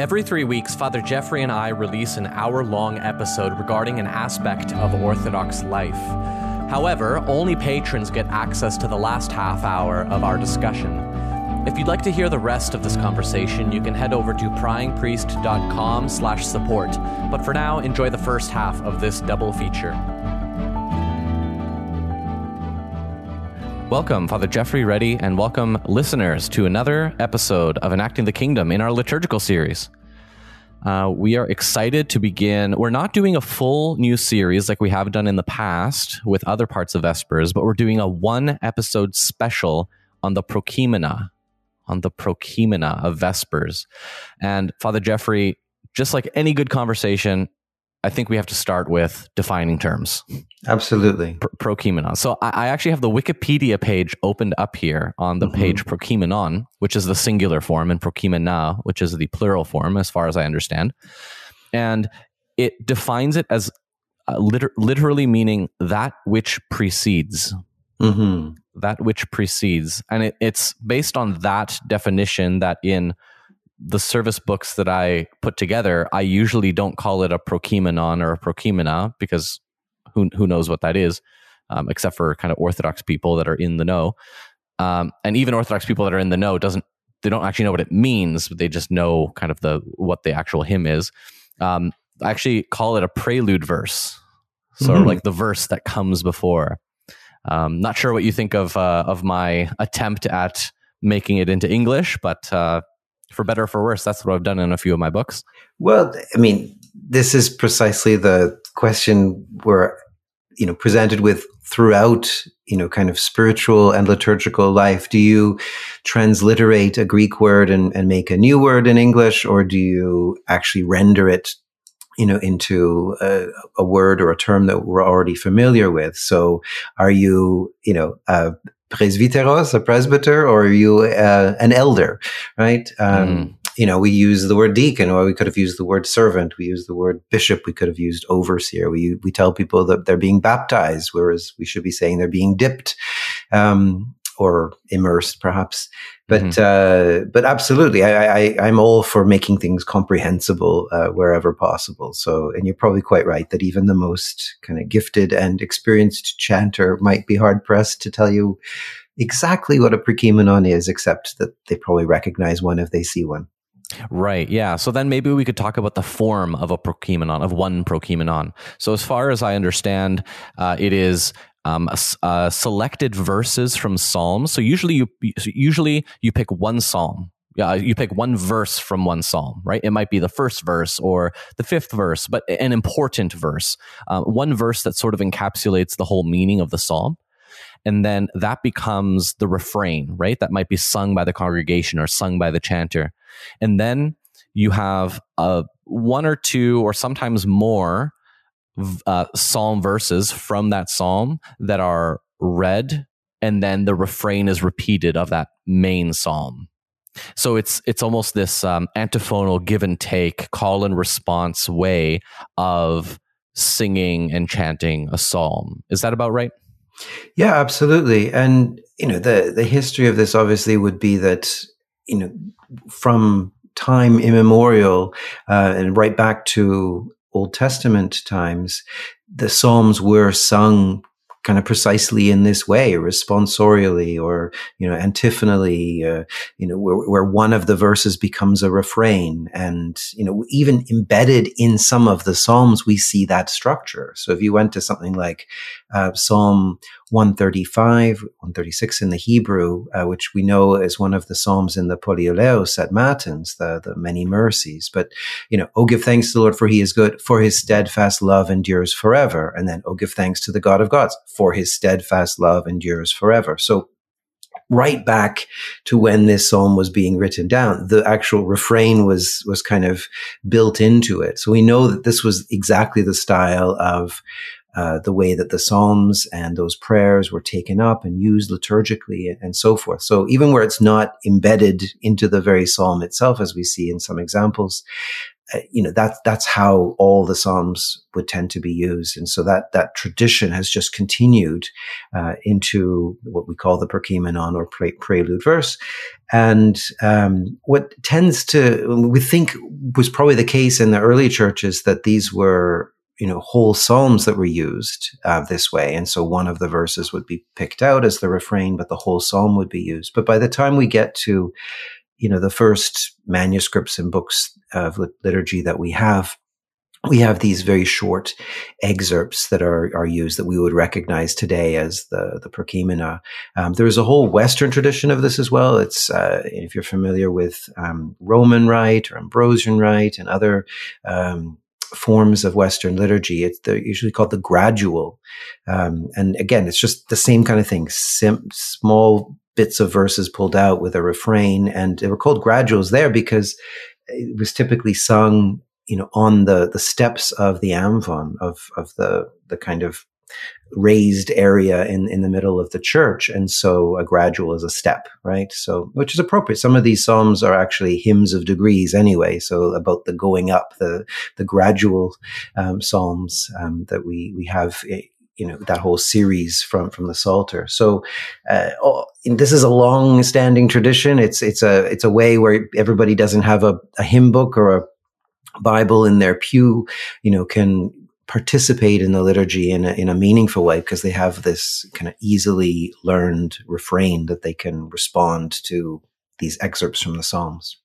Every three weeks, Father Geoffrey and I release an hour long episode regarding an aspect of Orthodox life. However, only patrons get access to the last half hour of our discussion. If you'd like to hear the rest of this conversation, you can head over to pryingpriest.com slash support. But for now, enjoy the first half of this double feature. Welcome, Father Geoffrey Ready, and welcome listeners to another episode of Enacting the Kingdom in our liturgical series. Uh, we are excited to begin. We're not doing a full new series like we have done in the past with other parts of Vespers, but we're doing a one episode special on the Prokimena, on the Prokimena of Vespers. And Father Geoffrey, just like any good conversation, I think we have to start with defining terms. Absolutely. Pro- prokimenon. So I, I, actually have the Wikipedia page opened up here on the mm-hmm. page prokimenon, which is the singular form, and prokimena, which is the plural form, as far as I understand. And it defines it as uh, liter- literally meaning that which precedes. Mm-hmm. That which precedes. And it, it's based on that definition that in the service books that I put together, I usually don't call it a prokimenon or a prokimena because who who knows what that is, um, except for kind of Orthodox people that are in the know. Um, and even Orthodox people that are in the know doesn't they don't actually know what it means, but they just know kind of the what the actual hymn is. Um, I actually call it a prelude verse, sort mm-hmm. of like the verse that comes before. Um, not sure what you think of uh, of my attempt at making it into English, but uh, for better or for worse. That's what I've done in a few of my books. Well, I mean, this is precisely the question we're, you know, presented with throughout, you know, kind of spiritual and liturgical life. Do you transliterate a Greek word and, and make a new word in English, or do you actually render it you know, into a, a, word or a term that we're already familiar with. So, are you, you know, uh, presbyteros, a presbyter, or are you uh, an elder, right? Um, mm. You know, we use the word deacon, or we could have used the word servant. We use the word bishop. We could have used overseer. We we tell people that they're being baptized, whereas we should be saying they're being dipped. Um, or immersed perhaps but mm-hmm. uh, but absolutely I, I i'm all for making things comprehensible uh, wherever possible so and you're probably quite right that even the most kind of gifted and experienced chanter might be hard pressed to tell you exactly what a prokeimenon is except that they probably recognize one if they see one Right. Yeah. So then maybe we could talk about the form of a prokeimenon, of one prokeimenon. So as far as I understand, uh, it is um, uh, selected verses from psalms. So usually you usually you pick one psalm. Yeah, you pick one verse from one psalm, right? It might be the first verse or the fifth verse, but an important verse, uh, one verse that sort of encapsulates the whole meaning of the psalm. And then that becomes the refrain, right? That might be sung by the congregation or sung by the chanter. And then you have uh, one or two or sometimes more uh, psalm verses from that psalm that are read and then the refrain is repeated of that main psalm. So it's it's almost this um, antiphonal give and take call and response way of singing and chanting a psalm. Is that about right? Yeah absolutely. And you know the the history of this obviously would be that you know from time immemorial uh, and right back to Old Testament times, the Psalms were sung kind of precisely in this way, responsorially or, you know, antiphonally, uh, you know, where, where, one of the verses becomes a refrain. And, you know, even embedded in some of the Psalms, we see that structure. So if you went to something like uh, Psalm 135, 136 in the Hebrew, uh, which we know is one of the Psalms in the Polyeleos at Matins, the, the many mercies. But, you know, oh, give thanks to the Lord for he is good, for his steadfast love endures forever. And then, oh, give thanks to the God of gods, for his steadfast love endures forever. So right back to when this psalm was being written down. The actual refrain was, was kind of built into it. So we know that this was exactly the style of, uh, the way that the psalms and those prayers were taken up and used liturgically and, and, so forth. So even where it's not embedded into the very psalm itself, as we see in some examples, uh, you know that's that's how all the psalms would tend to be used, and so that that tradition has just continued uh, into what we call the Prokeimenon or pre- prelude verse. And um, what tends to we think was probably the case in the early churches that these were you know whole psalms that were used uh, this way and so one of the verses would be picked out as the refrain but the whole psalm would be used but by the time we get to you know, the first manuscripts and books of liturgy that we have, we have these very short excerpts that are, are used that we would recognize today as the, the Prokimena. Um, there's a whole Western tradition of this as well. It's, uh, if you're familiar with, um, Roman Rite or Ambrosian Rite and other, um, forms of Western liturgy. It's they're usually called the gradual. Um, and again, it's just the same kind of thing. Sim- small bits of verses pulled out with a refrain. And they were called graduals there because it was typically sung, you know, on the, the steps of the amvon of, of the, the kind of raised area in, in the middle of the church. And so a gradual is a step, right? So, which is appropriate. Some of these Psalms are actually hymns of degrees anyway. So about the going up, the, the gradual, um, Psalms, um, that we, we have eh, you know that whole series from from the Psalter. So uh, this is a long standing tradition. It's it's a it's a way where everybody doesn't have a, a hymn book or a Bible in their pew, you know, can participate in the liturgy in a, in a meaningful way because they have this kind of easily learned refrain that they can respond to these excerpts from the Psalms.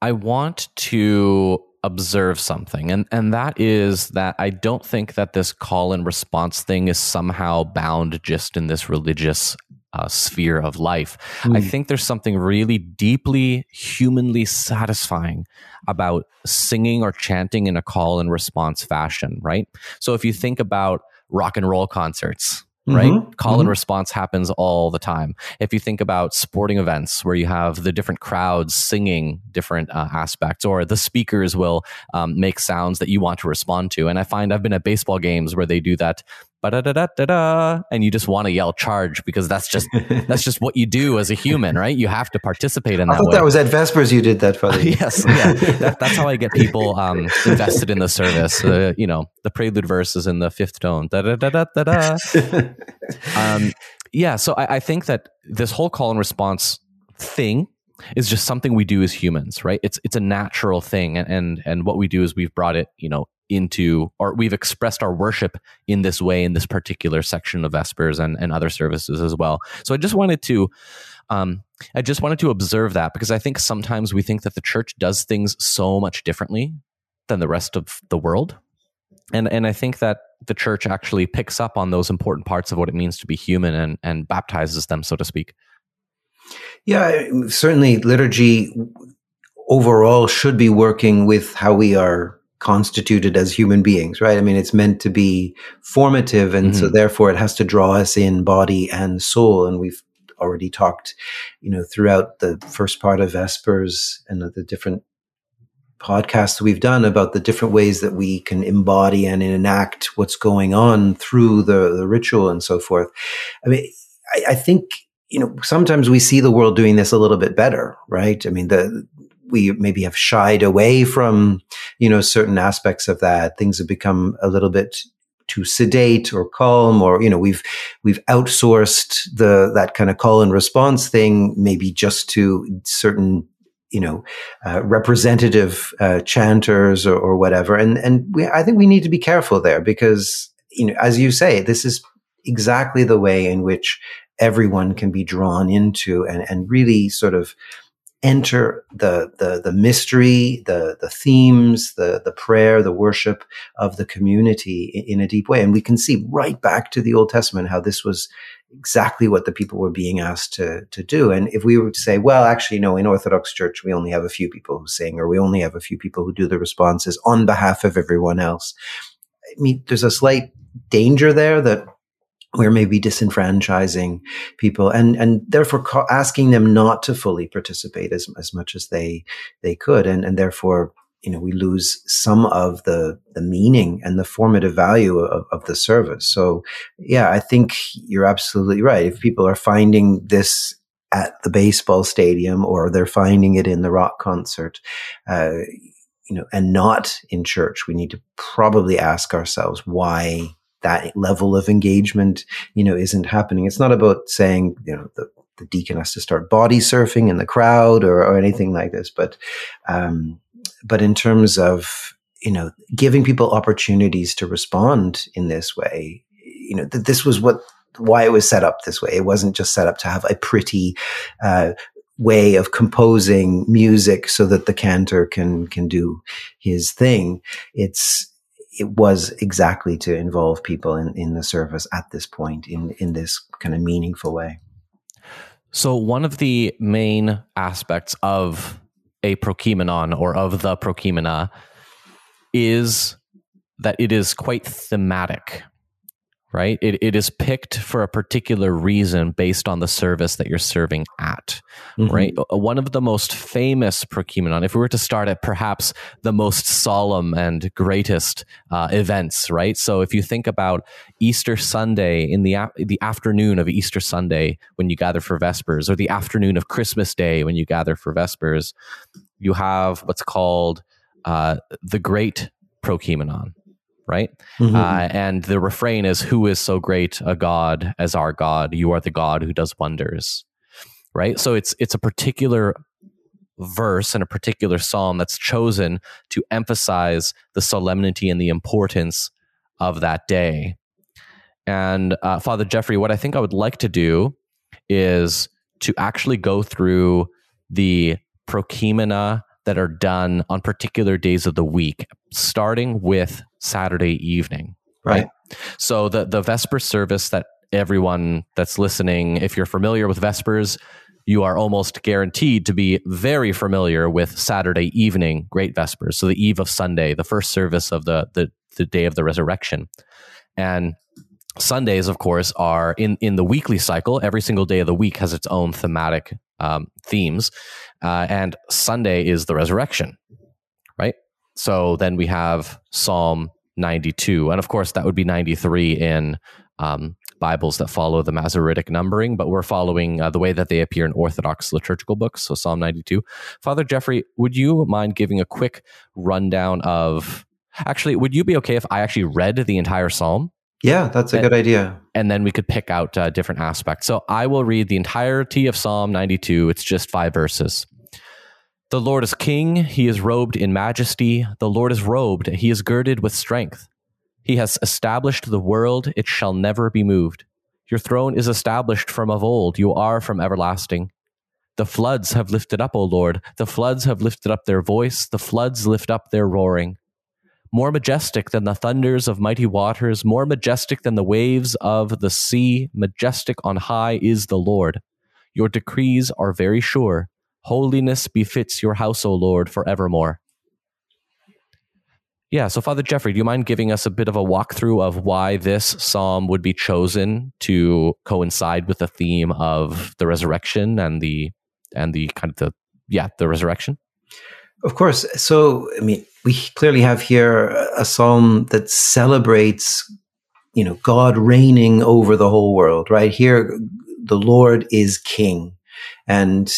I want to observe something and and that is that I don't think that this call and response thing is somehow bound just in this religious uh, sphere of life. Mm. I think there's something really deeply humanly satisfying about singing or chanting in a call and response fashion, right? So if you think about rock and roll concerts, right? Mm-hmm. Call mm-hmm. and response happens all the time. If you think about sporting events where you have the different crowds singing different uh, aspects, or the speakers will um, make sounds that you want to respond to. And I find I've been at baseball games where they do that da and you just want to yell charge because that's just that's just what you do as a human, right? You have to participate in that. I thought way. that was at Vespers you did that, Father. yes, yeah, that, that's how I get people um, invested in the service. Uh, you know, the prelude verse is in the fifth tone. Da da da da da da. um, yeah, so I, I think that this whole call and response thing is just something we do as humans, right? It's it's a natural thing, and and, and what we do is we've brought it, you know, into or we've expressed our worship in this way in this particular section of vespers and, and other services as well. So i just wanted to um, i just wanted to observe that because i think sometimes we think that the church does things so much differently than the rest of the world. And and i think that the church actually picks up on those important parts of what it means to be human and and baptizes them so to speak. Yeah certainly liturgy overall should be working with how we are constituted as human beings, right? I mean, it's meant to be formative. And mm-hmm. so therefore it has to draw us in body and soul. And we've already talked, you know, throughout the first part of Vespers and the different podcasts we've done about the different ways that we can embody and enact what's going on through the, the ritual and so forth. I mean, I, I think, you know, sometimes we see the world doing this a little bit better, right? I mean, the, we maybe have shied away from, you know, certain aspects of that. Things have become a little bit too sedate or calm or you know we've we've outsourced the that kind of call and response thing maybe just to certain you know uh, representative uh, chanters or, or, whatever and and we, I think we need to be careful there because you know as you say this is exactly the way in which everyone can be drawn into and and really sort of enter the, the, the mystery, the, the themes, the, the prayer, the worship of the community in, in, a deep way. And we can see right back to the Old Testament how this was exactly what the people were being asked to, to do. And if we were to say, well, actually, no, in Orthodox Church, we only have a few people who sing, or we only have a few people who do the responses on behalf of everyone else. I mean, there's a slight danger there that we're maybe disenfranchising people and and therefore ca- asking them not to fully participate as, as much as they they could. And and therefore you know we lose some of the the meaning and the formative value of, of the service. So yeah i think you're absolutely right. If people are finding this at the baseball stadium or they're finding it in the rock concert uh, you know and not in church we need to probably ask ourselves why that level of engagement, you know, isn't happening. It's not about saying, you know, the, the deacon has to start body surfing in the crowd or, or anything like this, but, um, but in terms of, you know, giving people opportunities to respond in this way, you know, th- this was what, why it was set up this way. It wasn't just set up to have a pretty, uh, way of composing music so that the cantor can can do his thing it's it was exactly to involve people in, in the service at this point in, in this kind of meaningful way. So, one of the main aspects of a prokeimenon or of the prokimena is that it is quite thematic right? It, it is picked for a particular reason based on the service that you're serving at, mm-hmm. right? One of the most famous prokeimenon, if we were to start at perhaps the most solemn and greatest uh, events, right? So if you think about Easter Sunday in the, the afternoon of Easter Sunday when you gather for Vespers, or the afternoon of Christmas Day when you gather for Vespers, you have what's called uh, the Great Prokeimenon right? Mm-hmm. Uh, and the refrain is, Who is so great a God as our God? You are the God who does wonders, right? So it's, it's a particular verse and a particular psalm that's chosen to emphasize the solemnity and the importance of that day. And uh, Father Geoffrey, what I think I would like to do is to actually go through the prokimena that are done on particular days of the week, starting with Saturday evening. Right. right. So the the Vesper service that everyone that's listening, if you're familiar with Vespers, you are almost guaranteed to be very familiar with Saturday evening Great Vespers. So the eve of Sunday, the first service of the the, the day of the resurrection. And Sundays, of course, are in, in the weekly cycle. Every single day of the week has its own thematic um, themes. Uh, and Sunday is the resurrection? So then we have Psalm 92. And of course, that would be 93 in um, Bibles that follow the Masoretic numbering, but we're following uh, the way that they appear in Orthodox liturgical books. So Psalm 92. Father Geoffrey, would you mind giving a quick rundown of. Actually, would you be okay if I actually read the entire psalm? Yeah, that's a and, good idea. And then we could pick out uh, different aspects. So I will read the entirety of Psalm 92. It's just five verses. The Lord is king. He is robed in majesty. The Lord is robed. He is girded with strength. He has established the world. It shall never be moved. Your throne is established from of old. You are from everlasting. The floods have lifted up, O Lord. The floods have lifted up their voice. The floods lift up their roaring more majestic than the thunders of mighty waters, more majestic than the waves of the sea, majestic on high is the Lord. Your decrees are very sure. Holiness befits your house, O Lord, forevermore. Yeah, so Father Geoffrey, do you mind giving us a bit of a walkthrough of why this psalm would be chosen to coincide with the theme of the resurrection and the and the kind of the yeah, the resurrection? Of course. So, I mean, we clearly have here a psalm that celebrates, you know, God reigning over the whole world, right? Here, the Lord is king and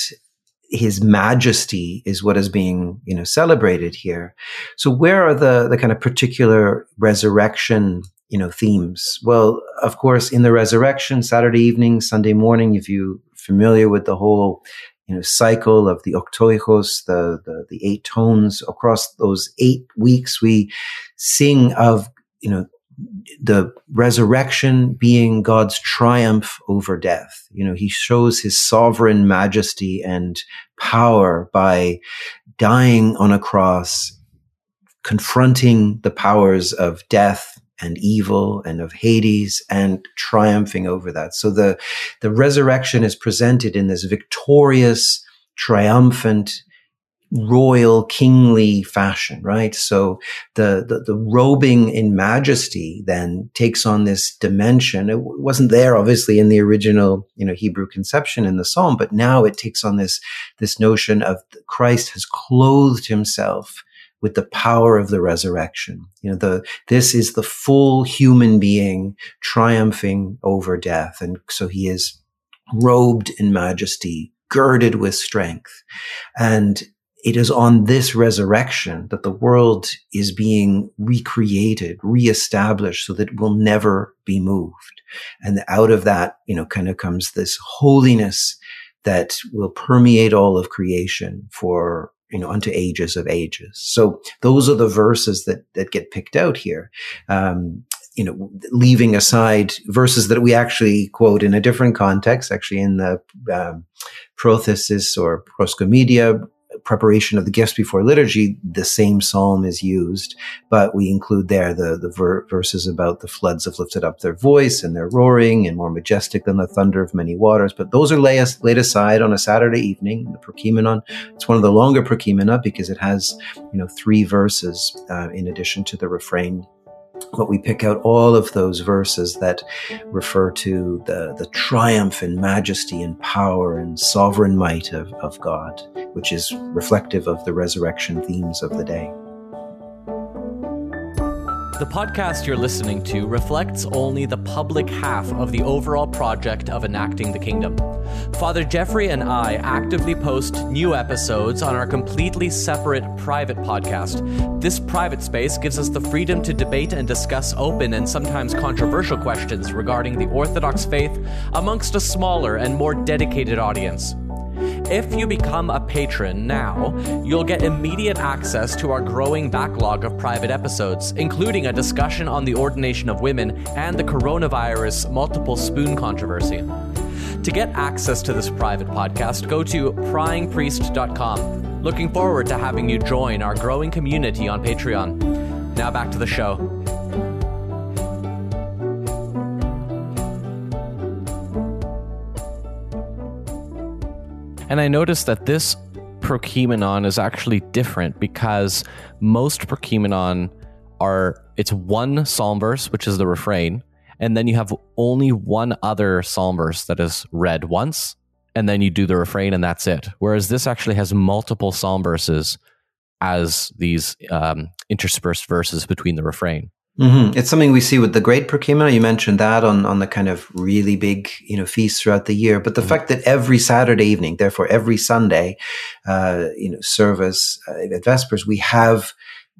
his majesty is what is being, you know, celebrated here. So where are the, the kind of particular resurrection, you know, themes? Well, of course, in the resurrection, Saturday evening, Sunday morning, if you're familiar with the whole you know, cycle of the octoechos, the, the, the eight tones across those eight weeks, we sing of, you know, the resurrection being God's triumph over death. You know, he shows his sovereign majesty and power by dying on a cross, confronting the powers of death and evil and of Hades and triumphing over that. So the, the resurrection is presented in this victorious, triumphant, royal kingly fashion, right? So the, the, the robing in majesty then takes on this dimension. It wasn't there obviously in the original, you know, Hebrew conception in the Psalm, but now it takes on this, this notion of Christ has clothed himself with the power of the resurrection. You know, the, this is the full human being triumphing over death. And so he is robed in majesty, girded with strength. And it is on this resurrection that the world is being recreated, reestablished so that it will never be moved. And out of that, you know, kind of comes this holiness that will permeate all of creation for you know, unto ages of ages. So those are the verses that that get picked out here. Um, you know, leaving aside verses that we actually quote in a different context, actually in the um, prothesis or proscomedia preparation of the gifts before liturgy, the same psalm is used, but we include there the, the ver- verses about the floods have lifted up their voice and their roaring and more majestic than the thunder of many waters. But those are lay, laid aside on a Saturday evening. The Prokeimenon, it's one of the longer Prokeimena because it has, you know, three verses uh, in addition to the refrain but we pick out all of those verses that refer to the, the triumph and majesty and power and sovereign might of, of God, which is reflective of the resurrection themes of the day. The podcast you're listening to reflects only the public half of the overall project of enacting the kingdom. Father Geoffrey and I actively post new episodes on our completely separate private podcast. This private space gives us the freedom to debate and discuss open and sometimes controversial questions regarding the Orthodox faith amongst a smaller and more dedicated audience. If you become a patron now, you'll get immediate access to our growing backlog of private episodes, including a discussion on the ordination of women and the coronavirus multiple spoon controversy. To get access to this private podcast, go to pryingpriest.com. Looking forward to having you join our growing community on Patreon. Now back to the show. And I noticed that this Prokeimenon is actually different because most Prokeimenon are it's one psalm verse, which is the refrain, and then you have only one other psalm verse that is read once, and then you do the refrain, and that's it. Whereas this actually has multiple psalm verses as these um, interspersed verses between the refrain. Mm-hmm. It's something we see with the Great Prokimena. You mentioned that on, on the kind of really big, you know, feasts throughout the year. But the mm-hmm. fact that every Saturday evening, therefore every Sunday, uh, you know, service uh, at Vespers, we have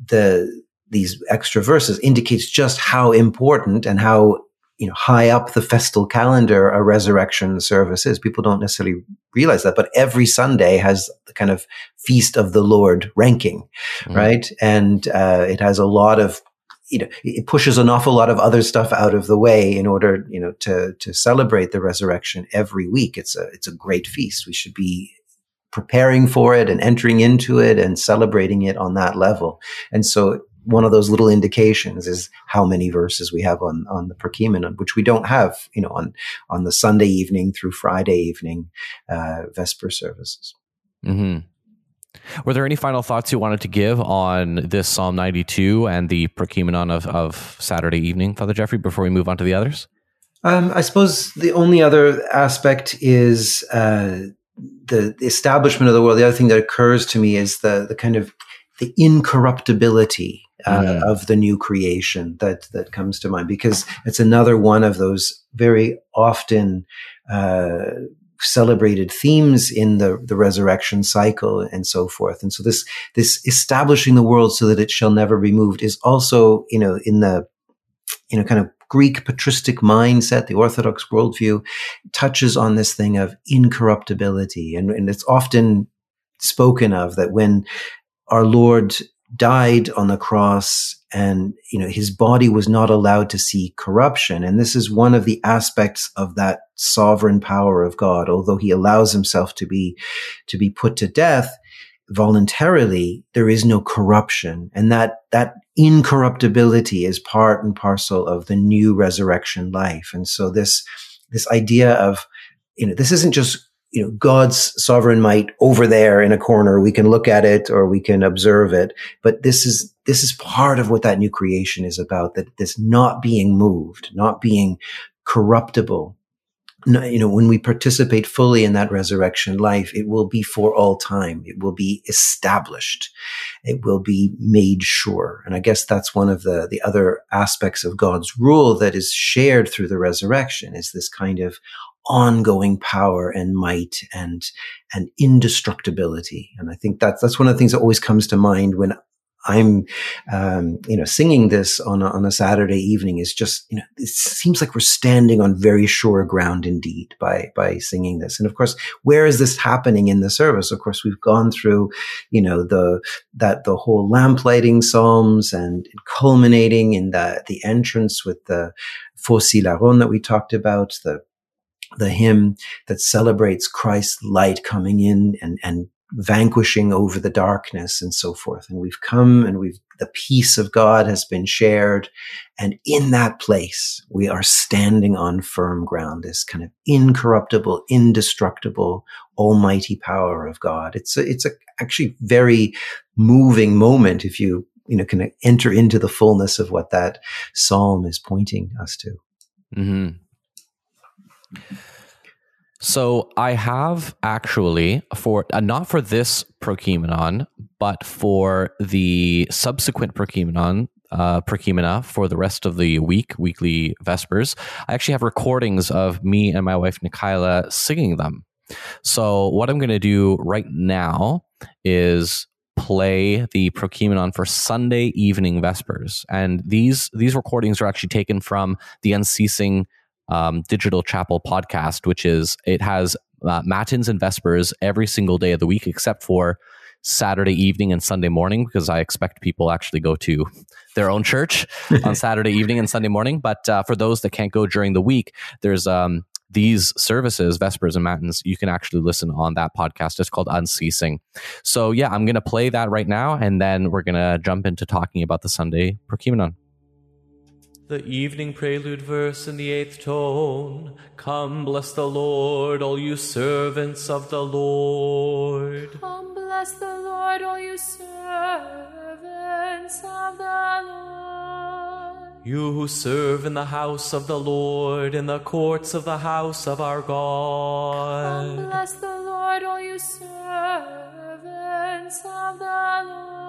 the these extra verses indicates just how important and how you know high up the festal calendar a resurrection service is. People don't necessarily realize that, but every Sunday has the kind of feast of the Lord ranking, mm-hmm. right? And uh, it has a lot of you know, it pushes an awful lot of other stuff out of the way in order, you know, to, to celebrate the resurrection every week. It's a, it's a great feast. We should be preparing for it and entering into it and celebrating it on that level. And so one of those little indications is how many verses we have on, on the Prokeimenon, which we don't have, you know, on, on the Sunday evening through Friday evening, uh, Vesper services. Mm-hmm. Were there any final thoughts you wanted to give on this Psalm 92 and the Prokeimenon of, of Saturday evening, Father Geoffrey, before we move on to the others? Um, I suppose the only other aspect is uh, the, the establishment of the world. The other thing that occurs to me is the the kind of the incorruptibility uh, mm. of the new creation that that comes to mind because it's another one of those very often uh, celebrated themes in the, the resurrection cycle and so forth. And so this, this establishing the world so that it shall never be moved is also, you know, in the, you know, kind of Greek patristic mindset, the Orthodox worldview touches on this thing of incorruptibility. And, and it's often spoken of that when our Lord died on the cross and you know his body was not allowed to see corruption. And this is one of the aspects of that sovereign power of god. Although he allows himself to be to be put to death voluntarily there is no corruption. And that that incorruptibility is part and parcel of the new resurrection life. And so this this idea of you know this isn't just you know, God's sovereign might over there in a corner. We can look at it or we can observe it. But this is, this is part of what that new creation is about, that this not being moved, not being corruptible, you know, when we participate fully in that resurrection life, it will be for all time. It will be established. It will be made sure. And I guess that's one of the, the other aspects of God's rule that is shared through the resurrection is this kind of ongoing power and might and, and indestructibility. And I think that's, that's one of the things that always comes to mind when I'm, um, you know, singing this on a, on a Saturday evening is just, you know, it seems like we're standing on very sure ground indeed by, by singing this. And of course, where is this happening in the service? Of course, we've gone through, you know, the, that, the whole lamplighting psalms and culminating in the, the entrance with the Phos Hilaron that we talked about, the, the hymn that celebrates Christ's light coming in and, and vanquishing over the darkness and so forth. And we've come and we've, the peace of God has been shared. And in that place, we are standing on firm ground, this kind of incorruptible, indestructible, almighty power of God. It's a, it's a actually very moving moment if you, you know, can enter into the fullness of what that psalm is pointing us to. Mm-hmm. So I have actually for uh, not for this Prokeimenon, but for the subsequent Prokeimenon, uh, for the rest of the week, weekly Vespers. I actually have recordings of me and my wife Nikayla singing them. So what I'm going to do right now is play the Prokeimenon for Sunday evening Vespers, and these these recordings are actually taken from the Unceasing um, Digital Chapel podcast, which is it has uh, matins and vespers every single day of the week except for Saturday evening and Sunday morning because I expect people actually go to their own church on Saturday evening and Sunday morning. But uh, for those that can't go during the week, there's um, these services, Vespers and Matins, you can actually listen on that podcast. It's called Unceasing. So yeah, I'm going to play that right now, and then we're going to jump into talking about the Sunday Prokeimenon. The evening prelude verse in the eighth tone. Come, bless the Lord, all you servants of the Lord. Come, bless the Lord, all you servants of the Lord. You who serve in the house of the Lord, in the courts of the house of our God. Come, bless the Lord, all you servants of the Lord.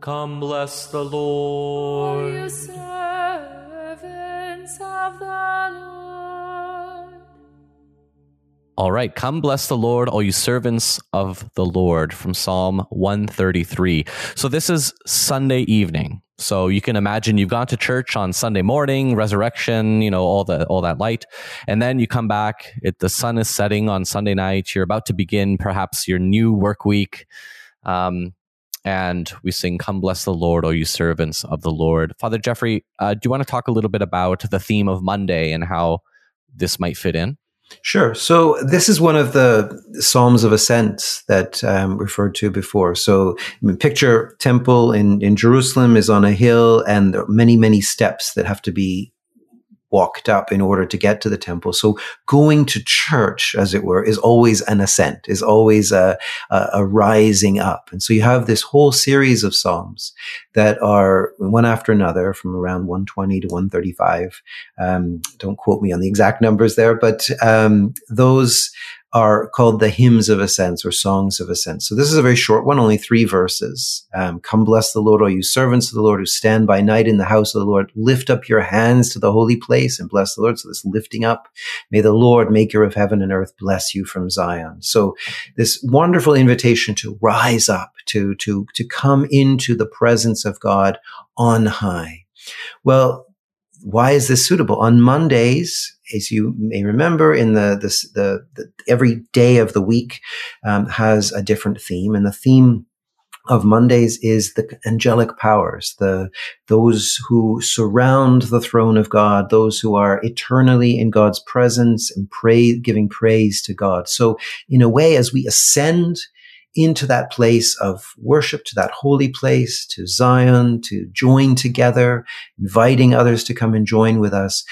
Come, bless the Lord. All you servants of the Lord. All right, come bless the Lord, all you servants of the Lord from Psalm 133. So this is Sunday evening. So you can imagine you've gone to church on Sunday morning, resurrection, you know, all the all that light. And then you come back, it, the sun is setting on Sunday night, you're about to begin perhaps your new work week. Um, and we sing come bless the lord o you servants of the lord father geoffrey uh, do you want to talk a little bit about the theme of monday and how this might fit in Sure. So this is one of the Psalms of Ascent that um, referred to before. So I mean, picture temple in, in Jerusalem is on a hill and there are many, many steps that have to be walked up in order to get to the temple. So going to church, as it were, is always an ascent, is always a, a, a, rising up. And so you have this whole series of Psalms that are one after another from around 120 to 135. Um, don't quote me on the exact numbers there, but um, those are called the hymns of ascent or songs of ascent. So this is a very short one, only three verses. Um, Come bless the Lord, all you servants of the Lord who stand by night in the house of the Lord. Lift up your hands to the holy place and bless the Lord. So this lifting up. May the Lord, maker of heaven and earth, bless you from Zion. So this wonderful invitation to rise up, to, to, to come into the presence of God on high. Well, why is this suitable? On Mondays, as you may remember, in the, the, the, the every day of the week um, has a different theme, and the theme of Mondays is the angelic powers, the those who surround the throne of God, those who are eternally in God's presence and pray, giving praise to God. So, in a way, as we ascend into that place of worship, to that holy place, to Zion, to join together, inviting others to come and join with us.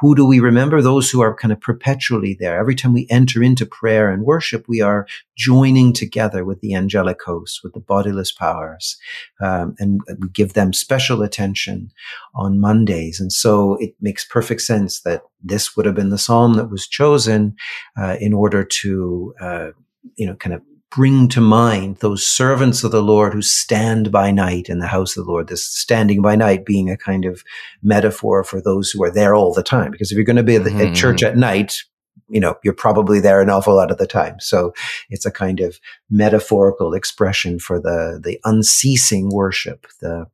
Who do we remember? Those who are kind of perpetually there. Every time we enter into prayer and worship, we are joining together with the angelic hosts, with the bodiless powers, um, and we give them special attention on Mondays. And so it makes perfect sense that this would have been the psalm that was chosen uh, in order to, uh, you know, kind of bring to mind those servants of the Lord who stand by night in the house of the Lord. This standing by night being a kind of metaphor for those who are there all the time. Because if you're going to be mm-hmm. at church at night, you know, you're probably there an awful lot of the time. So it's a kind of metaphorical expression for the, the unceasing worship, the,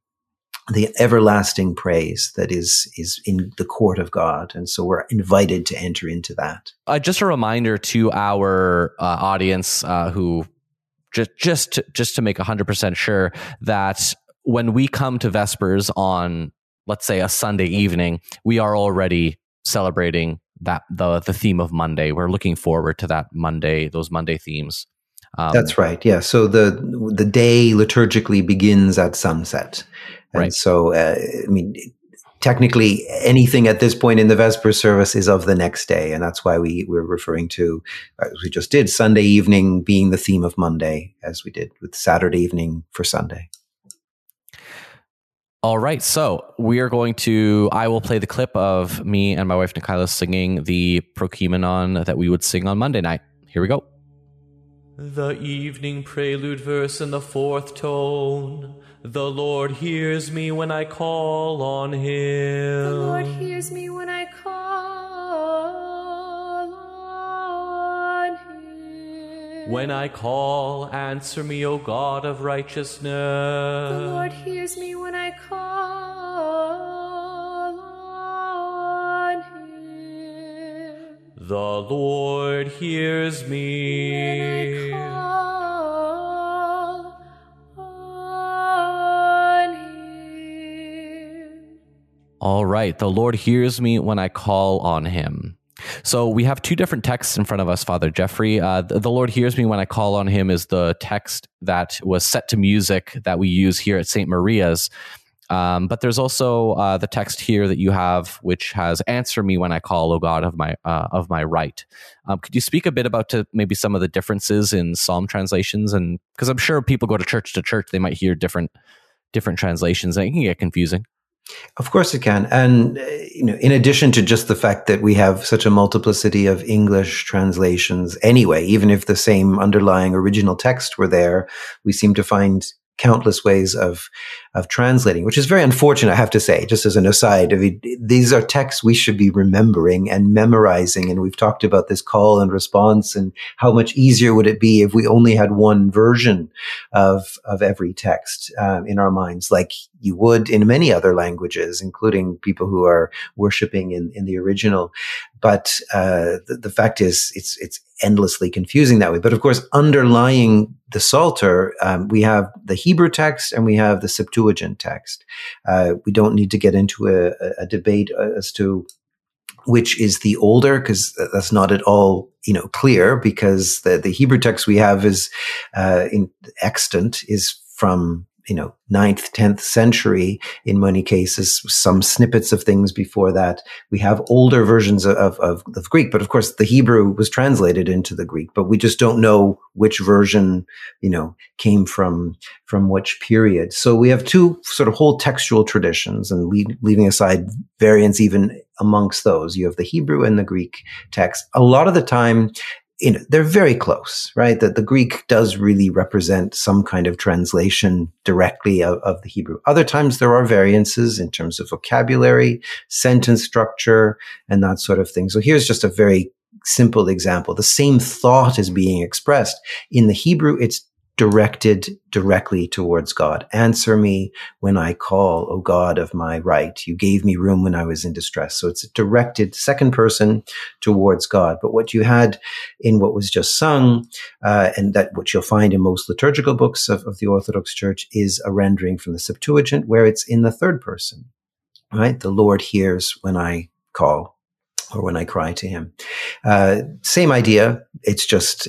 the everlasting praise that is is in the court of God, and so we're invited to enter into that. Uh, just a reminder to our uh, audience uh, who just just to, just to make hundred percent sure that when we come to Vespers on, let's say, a Sunday evening, we are already celebrating that the the theme of Monday. We're looking forward to that Monday, those Monday themes. Um, That's right. Yeah. So the the day liturgically begins at sunset. And right. so, uh, I mean, technically anything at this point in the Vesper service is of the next day. And that's why we, we're referring to, as we just did, Sunday evening being the theme of Monday, as we did with Saturday evening for Sunday. All right. So we are going to, I will play the clip of me and my wife, Nikayla, singing the Prokeimenon that we would sing on Monday night. Here we go. The evening prelude verse in the fourth tone. The Lord hears me when I call on him. The Lord hears me when I call on him. When I call, answer me, O God of righteousness. The Lord hears me when I call The Lord hears me. All right. The Lord hears me when I call on him. So we have two different texts in front of us, Father Geoffrey. Uh, the, the, Lord hears me when I call on him is the text that was set to music that we use here at St. Maria's. Um, but there's also uh, the text here that you have, which has "Answer me when I call, O God of my uh, of my right." Um, could you speak a bit about to maybe some of the differences in Psalm translations? And because I'm sure people go to church to church, they might hear different different translations, and it can get confusing. Of course it can. And, uh, you know, in addition to just the fact that we have such a multiplicity of English translations anyway, even if the same underlying original text were there, we seem to find countless ways of of translating, which is very unfortunate, I have to say, just as an aside. I mean, these are texts we should be remembering and memorizing. And we've talked about this call and response and how much easier would it be if we only had one version of, of every text um, in our minds, like you would in many other languages, including people who are worshiping in, in the original. But uh, the, the fact is, it's it's endlessly confusing that way. But of course, underlying the Psalter, um, we have the Hebrew text and we have the Septuagint Septuagint text. Uh, we don't need to get into a, a debate as to which is the older because that's not at all you know clear because the, the hebrew text we have is uh, in extant is from you know, ninth, 10th century in many cases, some snippets of things before that. We have older versions of, of, of, Greek, but of course the Hebrew was translated into the Greek, but we just don't know which version, you know, came from, from which period. So we have two sort of whole textual traditions and leaving aside variants even amongst those. You have the Hebrew and the Greek text. A lot of the time, you know, they're very close, right? That the Greek does really represent some kind of translation directly of, of, the Hebrew. Other times there are variances in terms of vocabulary, sentence structure, and that sort of thing. So here's just a very simple example. The same thought is being expressed. In the Hebrew, it's directed directly towards God. Answer me when I call, O God of my right. You gave me room when I was in distress. So it's directed second person towards God. But what you had in what was just sung, uh, and that what you'll find in most liturgical books of, of the Orthodox Church is a rendering from the Septuagint where it's in the third person, right? The Lord hears when I call or when I cry to him. Uh, same idea. It's just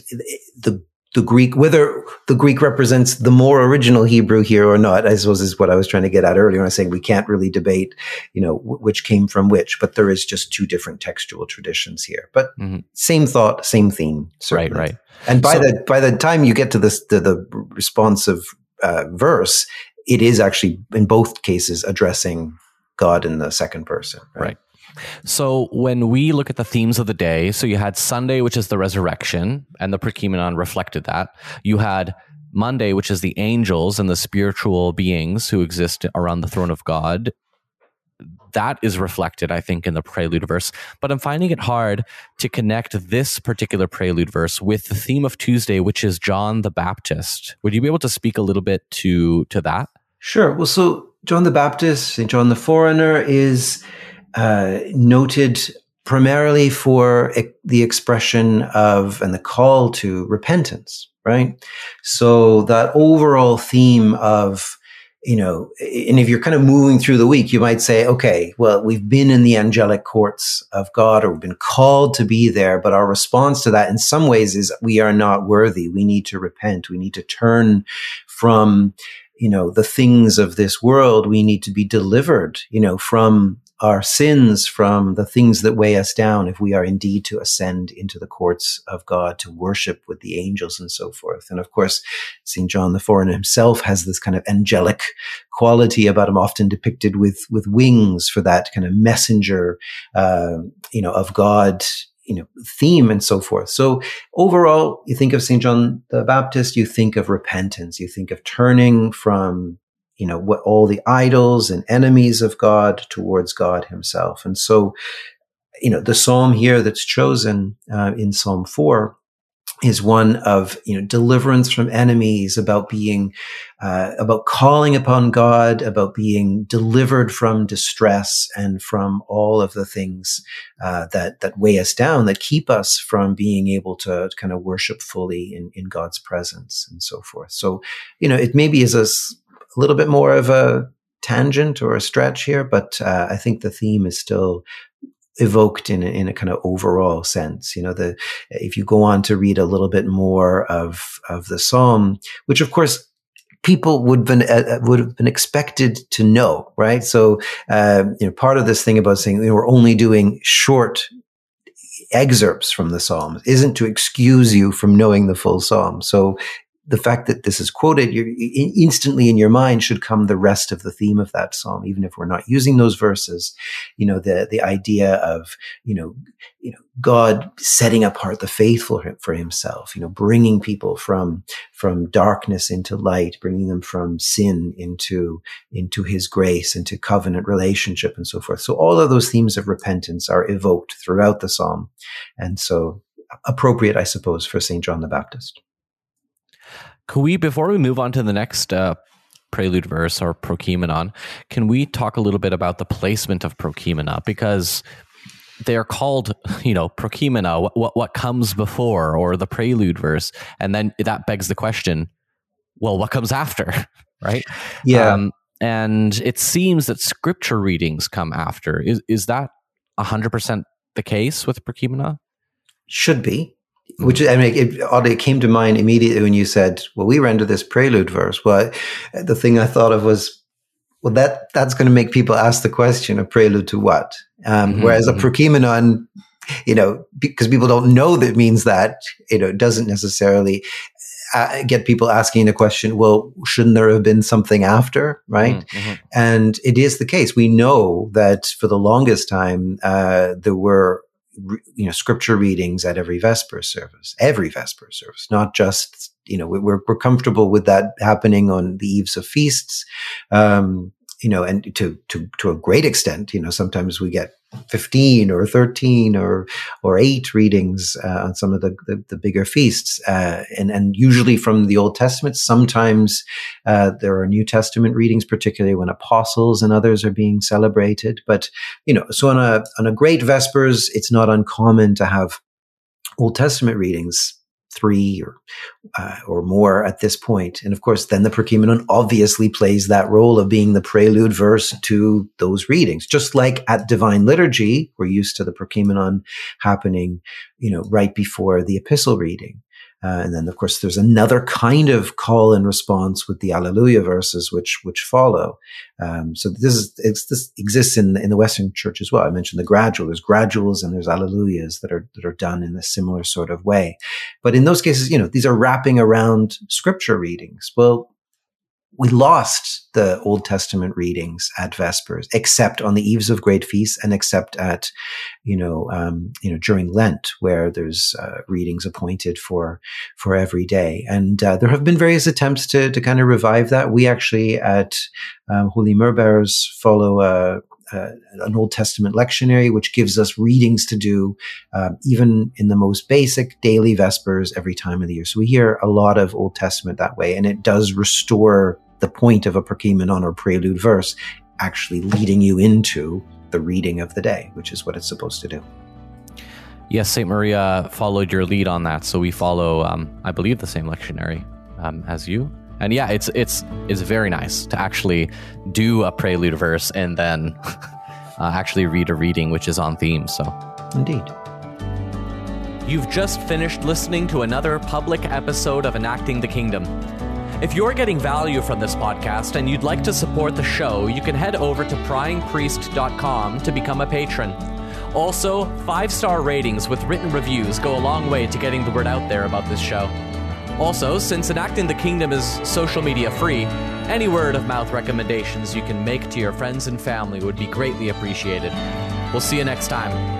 the the Greek, whether the Greek represents the more original Hebrew here or not, I suppose is what I was trying to get at earlier when I was saying we can't really debate, you know, w- which came from which, but there is just two different textual traditions here. But Mhm. same thought, same theme. Right, certainly. right. And by So- the by the time you get to this the, the responsive uh, verse, it is actually in both cases addressing God in the second person. Right. So when we look at the themes of the day, so you had Sunday, which is the resurrection, and the Prokeimenon reflected that. You had Monday, which is the angels and the spiritual beings who exist around the throne of God. That is reflected, I think, in the prelude verse. But I'm finding it hard to connect this particular prelude verse with the theme of Tuesday, which is John the Baptist. Would you be able to speak a little bit to to that? Sure. Well, so John the Baptist, St. John the Forerunner is uh, noted primarily for the expression of and the call to repentance, right? So that overall theme of, you know, and if you're kind of moving through the week, you might say, okay, well, we've been in the angelic courts of God or we've been called to be there, but our response to that in some ways is we are not worthy. We need to repent. We need to turn from you know, the things of this world, we need to be delivered, you know, from our sins, from the things that weigh us down, if we are indeed to ascend into the courts of God to worship with the angels and so forth. And of course, St. John the Forerunner himself has this kind of angelic quality about him, often depicted with, with wings for that kind of messenger, uh, you know, of God, you know, theme and so forth. So overall, you think of St. John the Baptist, you think of repentance, you think of turning from, you know, what all the idols and enemies of God towards God himself. And so, you know, the psalm here that's chosen uh, in Psalm 4 is one of you know deliverance from enemies about being uh, about calling upon god about being delivered from distress and from all of the things uh, that that weigh us down that keep us from being able to kind of worship fully in, in god's presence and so forth so you know it maybe is a, a little bit more of a tangent or a stretch here but uh, i think the theme is still evoked in a, in a kind of overall sense. You know, the if you go on to read a little bit more of of the psalm, which of course people would been uh, would have been expected to know, right? So, uh, you know, part of this thing about saying you know, we're only doing short excerpts from the psalms isn't to excuse you from knowing the full psalm. So. The fact that this is quoted, instantly in your mind should come the rest of the theme of that psalm, even if we're not using those verses. You know, the the idea of you know you know God setting apart the faithful for Himself. You know, bringing people from from darkness into light, bringing them from sin into into His grace, into covenant relationship, and so forth. So all of those themes of repentance are evoked throughout the psalm, and so appropriate, I suppose, for Saint John the Baptist. Can we, before we move on to the next uh, prelude verse or prokeimenon, can we talk a little bit about the placement of prokeimena? Because they are called, you know, prokeimena, what, what, what comes before, or the prelude verse. And then that begs the question, well, what comes after, right? Yeah. Um, and it seems that scripture readings come after. Is, is that 100% the case with prokeimena? Should be. Which I mean, it, oddly, it came to mind immediately when you said, "Well, we render this prelude verse." Well, the thing I thought of was, well, that that's going to make people ask the question: a prelude to what? Um, Mhm, whereas a mhm. prokeimenon, you know, because people don't know that means that, you know, it doesn't necessarily uh, get people asking the question. Well, shouldn't there have been something after, right? Mhm. And it is the case. We know that for the longest time, uh, there were, re- you know, scripture readings at every Vesper service, every Vesper service, not just, you know, we- we're, we're comfortable with that happening on the eves of feasts. Um, you know, and to, to, to a great extent, you know, sometimes we get 15 or 13 or, or eight readings uh, on some of the, the, the bigger feasts. Uh, and, and usually from the Old Testament, sometimes uh, there are New Testament readings, particularly when apostles and others are being celebrated. But you know, so on a on a great Vespers, it's not uncommon to have Old Testament readings, three or uh, or more at this point. And of course, then the Prokeimenon obviously plays that role of being the prelude verse to those readings. Just like at Divine Liturgy, we're used to the Prokeimenon happening, you know, right before the epistle reading. Uh, and then, of course, there's another kind of call and response with the Alleluia verses, which which follow. Um, so this is this exists in in the Western Church as well. I mentioned the gradual. There's graduals and there's Alleluias that are that are done in a similar sort of way. But in those cases, you know, these are wrapping around scripture readings. Well, we lost the Old Testament readings at Vespers, except on the eves of great feasts, and except at, you know, um, you know, during Lent, where there's uh, readings appointed for for every day. And uh, there have been various attempts to to kind of revive that. We actually at um, Holy Myrrhbearers follow a, uh, an Old Testament lectionary, which gives us readings to do, um, even in the most basic daily Vespers every time of the year. So we hear a lot of Old Testament that way, and it does restore the point of a Prokeimenon or prelude verse, actually leading you into the reading of the day, which is what it's supposed to do. Yes, St. Maria followed your lead on that. So we follow, um, I believe, the same lectionary um, as you. And yeah, it's it's it's very nice to actually do a prelude verse and then uh, actually read a reading which is on theme. So, indeed. You've just finished listening to another public episode of Enacting the Kingdom. If you're getting value from this podcast and you'd like to support the show, you can head over to pryingpriest.com to become a patron. Also, five star ratings with written reviews go a long way to getting the word out there about this show. Also, since Enacting the Kingdom is social media free, any word of mouth recommendations you can make to your friends and family would be greatly appreciated. We'll see you next time.